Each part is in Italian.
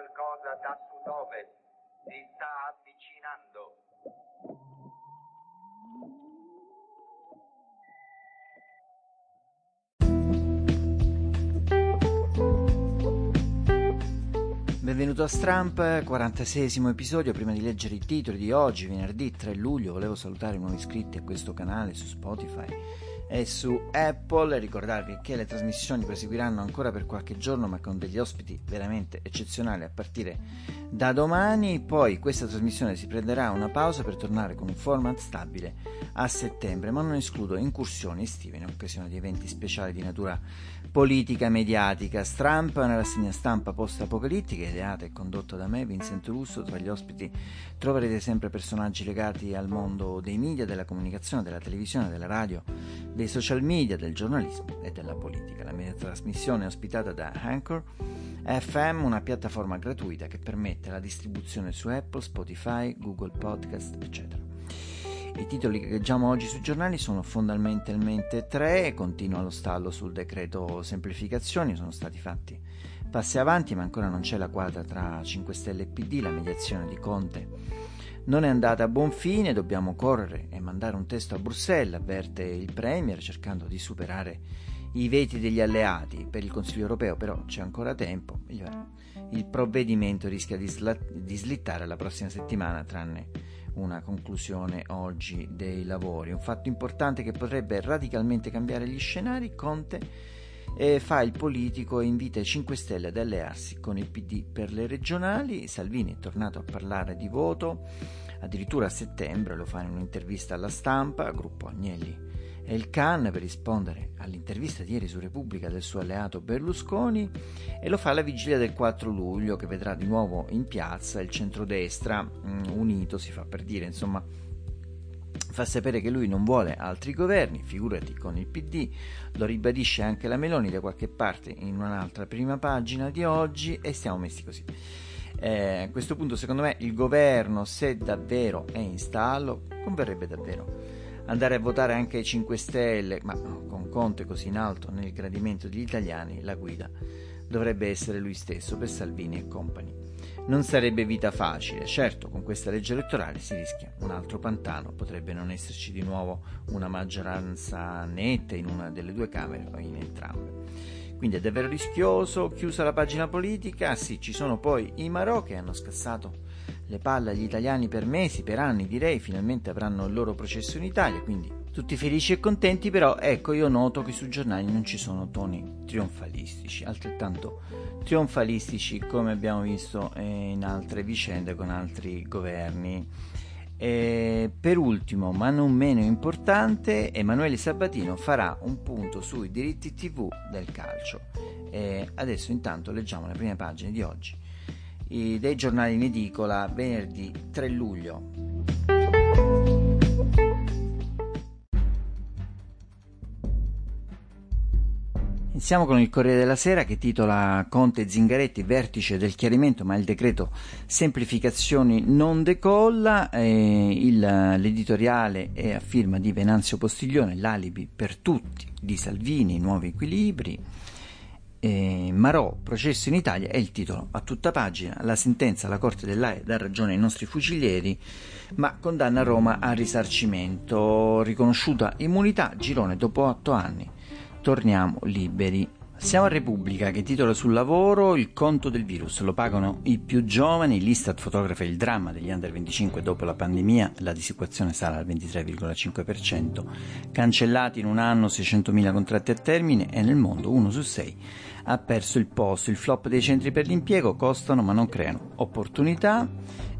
qualcosa da sud-ovest. Si sta avvicinando. Benvenuto a Stramp, 46 episodio. Prima di leggere i titoli di oggi, venerdì 3 luglio, volevo salutare i nuovi iscritti a questo canale su Spotify e su Apple. Ricordarvi che le trasmissioni proseguiranno ancora per qualche giorno, ma con degli ospiti veramente eccezionali a partire da domani. Poi questa trasmissione si prenderà una pausa per tornare con un format stabile a settembre, ma non escludo incursioni estive in occasione di eventi speciali di natura politica mediatica. Strampa, una rassegna stampa post-apocalittica ideata e condotta da me, Vincent Russo. Tra gli ospiti troverete sempre personaggi legati al mondo dei media, della comunicazione, della televisione, della radio dei social media, del giornalismo e della politica. La mia trasmissione è ospitata da Anchor FM, una piattaforma gratuita che permette la distribuzione su Apple, Spotify, Google Podcast, eccetera. I titoli che leggiamo oggi sui giornali sono fondamentalmente tre continua lo stallo sul decreto semplificazioni, sono stati fatti passi avanti ma ancora non c'è la quadra tra 5 Stelle e PD, la mediazione di Conte non è andata a buon fine, dobbiamo correre e mandare un testo a Bruxelles, avverte il Premier, cercando di superare i veti degli alleati. Per il Consiglio europeo però c'è ancora tempo. Il provvedimento rischia di, sla- di slittare la prossima settimana, tranne una conclusione oggi dei lavori. Un fatto importante che potrebbe radicalmente cambiare gli scenari, Conte e fa il politico e invita i 5 Stelle ad allearsi con il PD per le regionali. Salvini è tornato a parlare di voto, addirittura a settembre lo fa in un'intervista alla stampa, gruppo Agnelli e il Can per rispondere all'intervista di ieri su Repubblica del suo alleato Berlusconi. E lo fa alla vigilia del 4 luglio che vedrà di nuovo in piazza il centrodestra. Mm, unito, si fa per dire, insomma fa sapere che lui non vuole altri governi, figurati con il PD, lo ribadisce anche la Meloni da qualche parte in un'altra prima pagina di oggi e stiamo messi così. Eh, a questo punto secondo me il governo se davvero è in stallo converrebbe davvero andare a votare anche ai 5 Stelle, ma con Conte così in alto nel gradimento degli italiani la guida dovrebbe essere lui stesso per Salvini e compagni. Non sarebbe vita facile, certo con questa legge elettorale si rischia un altro pantano, potrebbe non esserci di nuovo una maggioranza netta in una delle due Camere o in entrambe. Quindi è davvero rischioso, chiusa la pagina politica, sì, ci sono poi i Marò che hanno scassato le palle agli italiani per mesi, per anni direi, finalmente avranno il loro processo in Italia, quindi tutti felici e contenti, però ecco io noto che sui giornali non ci sono toni trionfalistici, altrettanto trionfalistici come abbiamo visto in altre vicende con altri governi. E per ultimo, ma non meno importante, Emanuele Sabatino farà un punto sui diritti TV del calcio. E adesso intanto leggiamo le prime pagine di oggi dei giornali in edicola venerdì 3 luglio. Iniziamo con il Corriere della Sera che titola Conte Zingaretti, vertice del chiarimento, ma il decreto semplificazioni non decolla. Eh, il, l'editoriale è a firma di Venanzio Postiglione, l'alibi per tutti di Salvini, nuovi equilibri. Eh, Marò, processo in Italia è il titolo a tutta pagina. La sentenza alla Corte dell'AE dà ragione ai nostri fucilieri, ma condanna Roma a risarcimento. Riconosciuta immunità, girone dopo otto anni. Torniamo liberi. Siamo a Repubblica che titola sul lavoro il conto del virus, lo pagano i più giovani, l'Istat fotografa il dramma degli under 25 dopo la pandemia, la disoccupazione sale al 23,5%, cancellati in un anno 600.000 contratti a termine e nel mondo uno su sei ha perso il posto. Il flop dei centri per l'impiego costano ma non creano opportunità.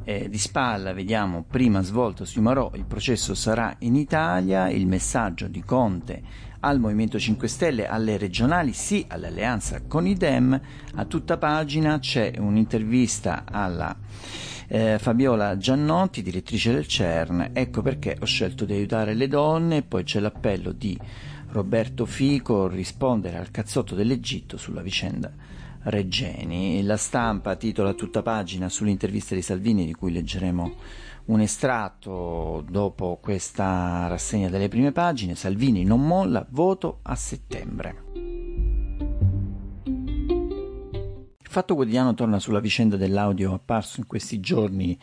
Eh, di spalla vediamo prima svolto sui Marò, il processo sarà in Italia, il messaggio di Conte al Movimento 5 Stelle, alle regionali, sì all'alleanza con i Dem, a tutta pagina c'è un'intervista alla eh, Fabiola Giannotti, direttrice del CERN, ecco perché ho scelto di aiutare le donne, poi c'è l'appello di Roberto Fico rispondere al cazzotto dell'Egitto sulla vicenda Reggeni. La stampa titola tutta pagina sull'intervista di Salvini di cui leggeremo un estratto dopo questa rassegna delle prime pagine. Salvini non molla, voto a settembre. Fatto Quotidiano torna sulla vicenda dell'audio apparso in questi giorni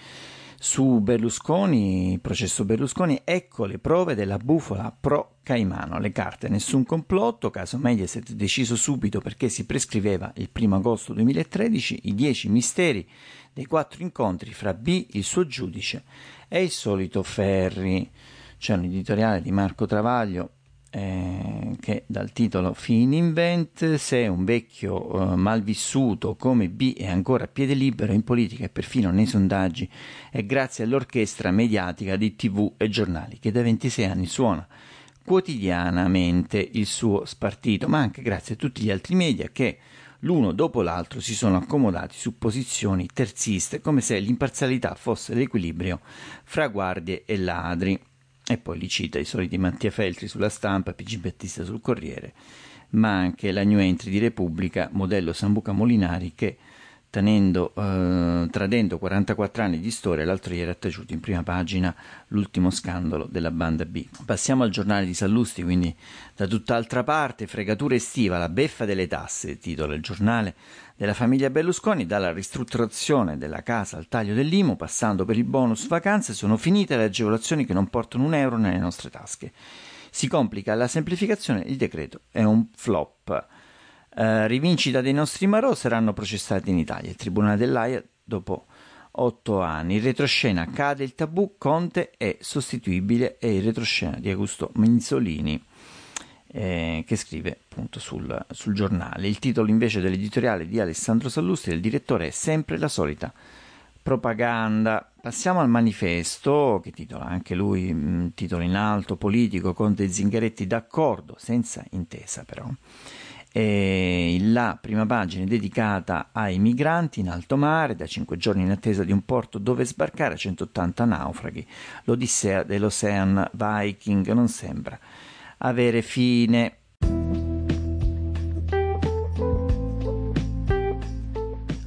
su Berlusconi, processo Berlusconi, ecco le prove della bufola pro Caimano, le carte, nessun complotto, caso Mediaset deciso subito perché si prescriveva il 1 agosto 2013 i dieci misteri dei quattro incontri fra B, il suo giudice, e il solito Ferri. C'è un editoriale di Marco Travaglio eh, che dal titolo Fin Invent, se un vecchio eh, malvissuto come B è ancora a piede libero in politica e perfino nei sondaggi, è grazie all'orchestra mediatica di tv e giornali che da 26 anni suona quotidianamente il suo spartito, ma anche grazie a tutti gli altri media che l'uno dopo l'altro si sono accomodati su posizioni terziste, come se l'imparzialità fosse l'equilibrio fra guardie e ladri. E poi li cita i soliti Mattia Feltri sulla stampa, PG Battista sul Corriere, ma anche la new entry di Repubblica, modello Sambuca Molinari, che tenendo, eh, tradendo 44 anni di storia, l'altro ieri ha taciuto in prima pagina l'ultimo scandalo della banda B. Passiamo al giornale di Sallusti, quindi da tutt'altra parte, fregatura estiva, la beffa delle tasse, titola il giornale della famiglia Berlusconi, dalla ristrutturazione della casa al taglio dell'IMU, passando per il bonus vacanze, sono finite le agevolazioni che non portano un euro nelle nostre tasche. Si complica la semplificazione, il decreto è un flop eh, rivincita dei nostri Marò saranno processati in Italia. Il Tribunale dell'AIA dopo otto anni. In retroscena cade il tabù, Conte è sostituibile e il retroscena di Augusto Minzolini. Eh, che scrive appunto sul, sul, giornale. Il titolo invece dell'editoriale di Alessandro Sallusti del direttore è sempre la solita propaganda. Passiamo al manifesto, che titola anche lui, mh, titolo in alto, politico, Conte e Zingaretti d'accordo, senza intesa però. E la prima pagina è dedicata ai migranti in alto mare, da cinque giorni in attesa di un porto dove sbarcare, 180 naufraghi. L'odissea dell'Ocean Viking non sembra avere fine.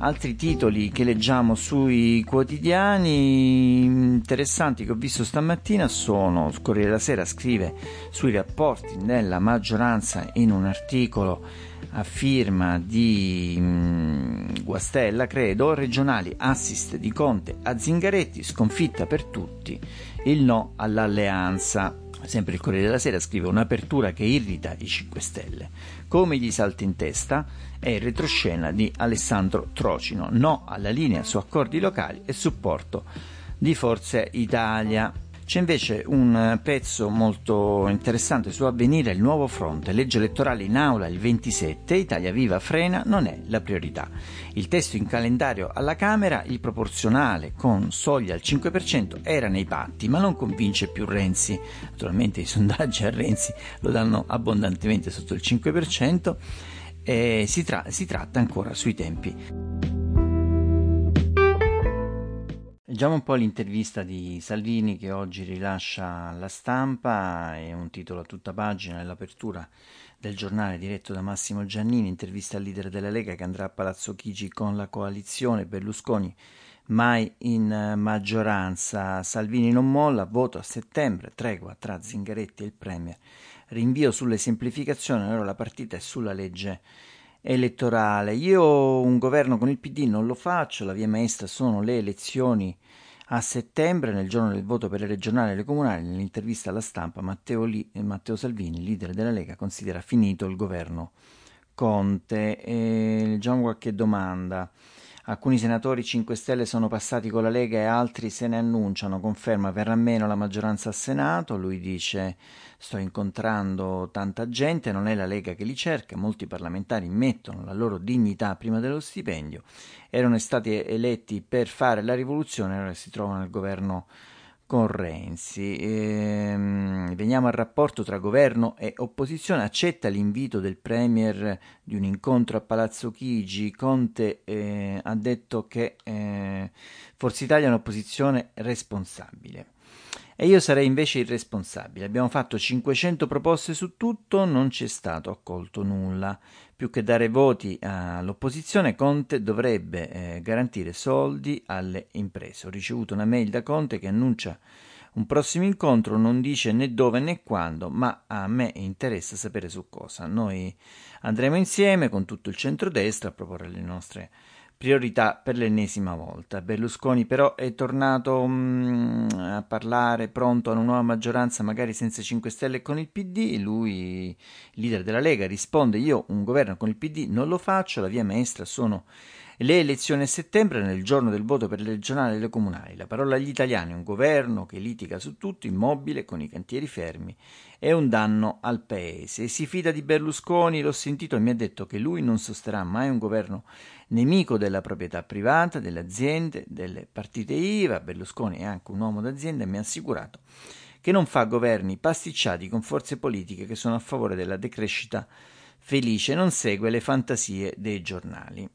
Altri titoli che leggiamo sui quotidiani interessanti che ho visto stamattina sono Corriere della Sera scrive sui rapporti nella maggioranza in un articolo a firma di mh, Guastella, credo, regionali assist di Conte a Zingaretti, sconfitta per tutti, il no all'alleanza. Sempre il Corriere della Sera scrive un'apertura che irrita i 5 Stelle. Come gli salta in testa è il retroscena di Alessandro Trocino, no alla linea su accordi locali e supporto di Forza Italia. C'è invece un pezzo molto interessante su Avvenire, il nuovo fronte, legge elettorale in aula il 27, Italia Viva frena, non è la priorità. Il testo in calendario alla Camera, il proporzionale con soglia al 5% era nei patti, ma non convince più Renzi. Naturalmente i sondaggi a Renzi lo danno abbondantemente sotto il 5% e si, tra- si tratta ancora sui tempi. Leggiamo un po' l'intervista di Salvini che oggi rilascia la stampa, è un titolo a tutta pagina nell'apertura del giornale diretto da Massimo Giannini, intervista al leader della Lega che andrà a Palazzo Chigi con la coalizione Berlusconi mai in maggioranza. Salvini non molla, voto a settembre, tregua tra Zingaretti e il Premier, rinvio sulle semplificazioni, allora la partita è sulla legge elettorale. Io un governo con il PD non lo faccio, la via maestra sono le elezioni a settembre, nel giorno del voto per le regionali e le comunali, nell'intervista alla stampa, Matteo, Li- Matteo Salvini, leader della Lega, considera finito il governo Conte. E leggiamo qualche domanda. Alcuni senatori 5 Stelle sono passati con la Lega e altri se ne annunciano. Conferma verrà meno la maggioranza al Senato. Lui dice: Sto incontrando tanta gente, non è la Lega che li cerca. Molti parlamentari mettono la loro dignità prima dello stipendio. Erano stati eletti per fare la rivoluzione, ora si trovano al governo con Renzi. Ehm, veniamo al rapporto tra governo e opposizione. Accetta l'invito del Premier di un incontro a Palazzo Chigi. Conte eh, ha detto che eh, Forza Italia è un'opposizione responsabile. E io sarei invece irresponsabile. Abbiamo fatto 500 proposte su tutto, non ci è stato accolto nulla. Più che dare voti all'opposizione, Conte dovrebbe eh, garantire soldi alle imprese. Ho ricevuto una mail da Conte che annuncia un prossimo incontro, non dice né dove né quando, ma a me interessa sapere su cosa. Noi andremo insieme con tutto il centrodestra a proporre le nostre priorità per l'ennesima volta. Berlusconi però è tornato mm, a parlare pronto a una nuova maggioranza, magari senza 5 Stelle con il PD. Lui, leader della Lega, risponde: Io un governo con il PD non lo faccio, la via maestra sono le elezioni a settembre nel giorno del voto per le regionali e le comunali. La parola agli italiani, un governo che litiga su tutto, immobile, con i cantieri fermi, è un danno al paese. Si fida di Berlusconi, l'ho sentito e mi ha detto che lui non sosterrà mai un governo nemico della proprietà privata, delle aziende, delle partite IVA. Berlusconi è anche un uomo d'azienda e mi ha assicurato che non fa governi pasticciati con forze politiche che sono a favore della decrescita felice, non segue le fantasie dei giornali.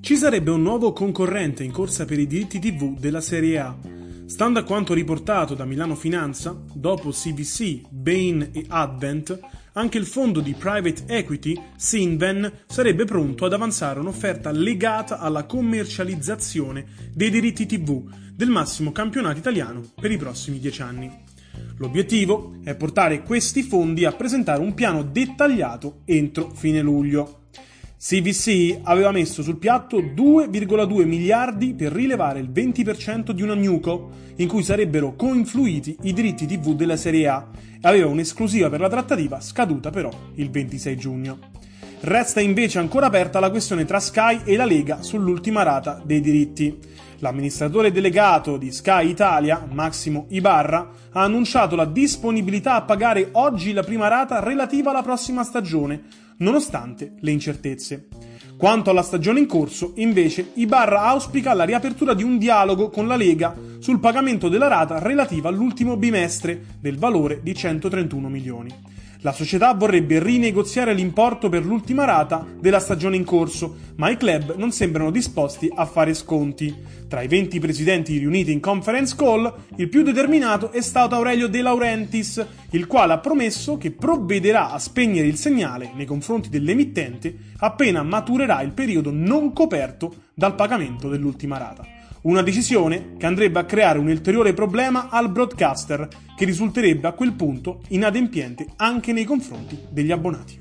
Ci sarebbe un nuovo concorrente in corsa per i diritti TV della Serie A. Stando a quanto riportato da Milano Finanza, dopo CVC, Bain e Advent, anche il fondo di private equity, Sinven, sarebbe pronto ad avanzare un'offerta legata alla commercializzazione dei diritti TV del massimo campionato italiano per i prossimi dieci anni. L'obiettivo è portare questi fondi a presentare un piano dettagliato entro fine luglio. CVC aveva messo sul piatto 2,2 miliardi per rilevare il 20% di una Newco, in cui sarebbero coinfluiti i diritti TV della Serie A, e aveva un'esclusiva per la trattativa scaduta però il 26 giugno. Resta invece ancora aperta la questione tra Sky e la Lega sull'ultima rata dei diritti. L'amministratore delegato di Sky Italia, Massimo Ibarra, ha annunciato la disponibilità a pagare oggi la prima rata relativa alla prossima stagione, nonostante le incertezze. Quanto alla stagione in corso, invece, Ibarra auspica la riapertura di un dialogo con la Lega sul pagamento della rata relativa all'ultimo bimestre, del valore di 131 milioni. La società vorrebbe rinegoziare l'importo per l'ultima rata della stagione in corso, ma i club non sembrano disposti a fare sconti. Tra i 20 presidenti riuniti in conference call, il più determinato è stato Aurelio De Laurentiis, il quale ha promesso che provvederà a spegnere il segnale nei confronti dell'emittente appena maturerà il periodo non coperto dal pagamento dell'ultima rata. Una decisione che andrebbe a creare un ulteriore problema al broadcaster, che risulterebbe a quel punto inadempiente anche nei confronti degli abbonati.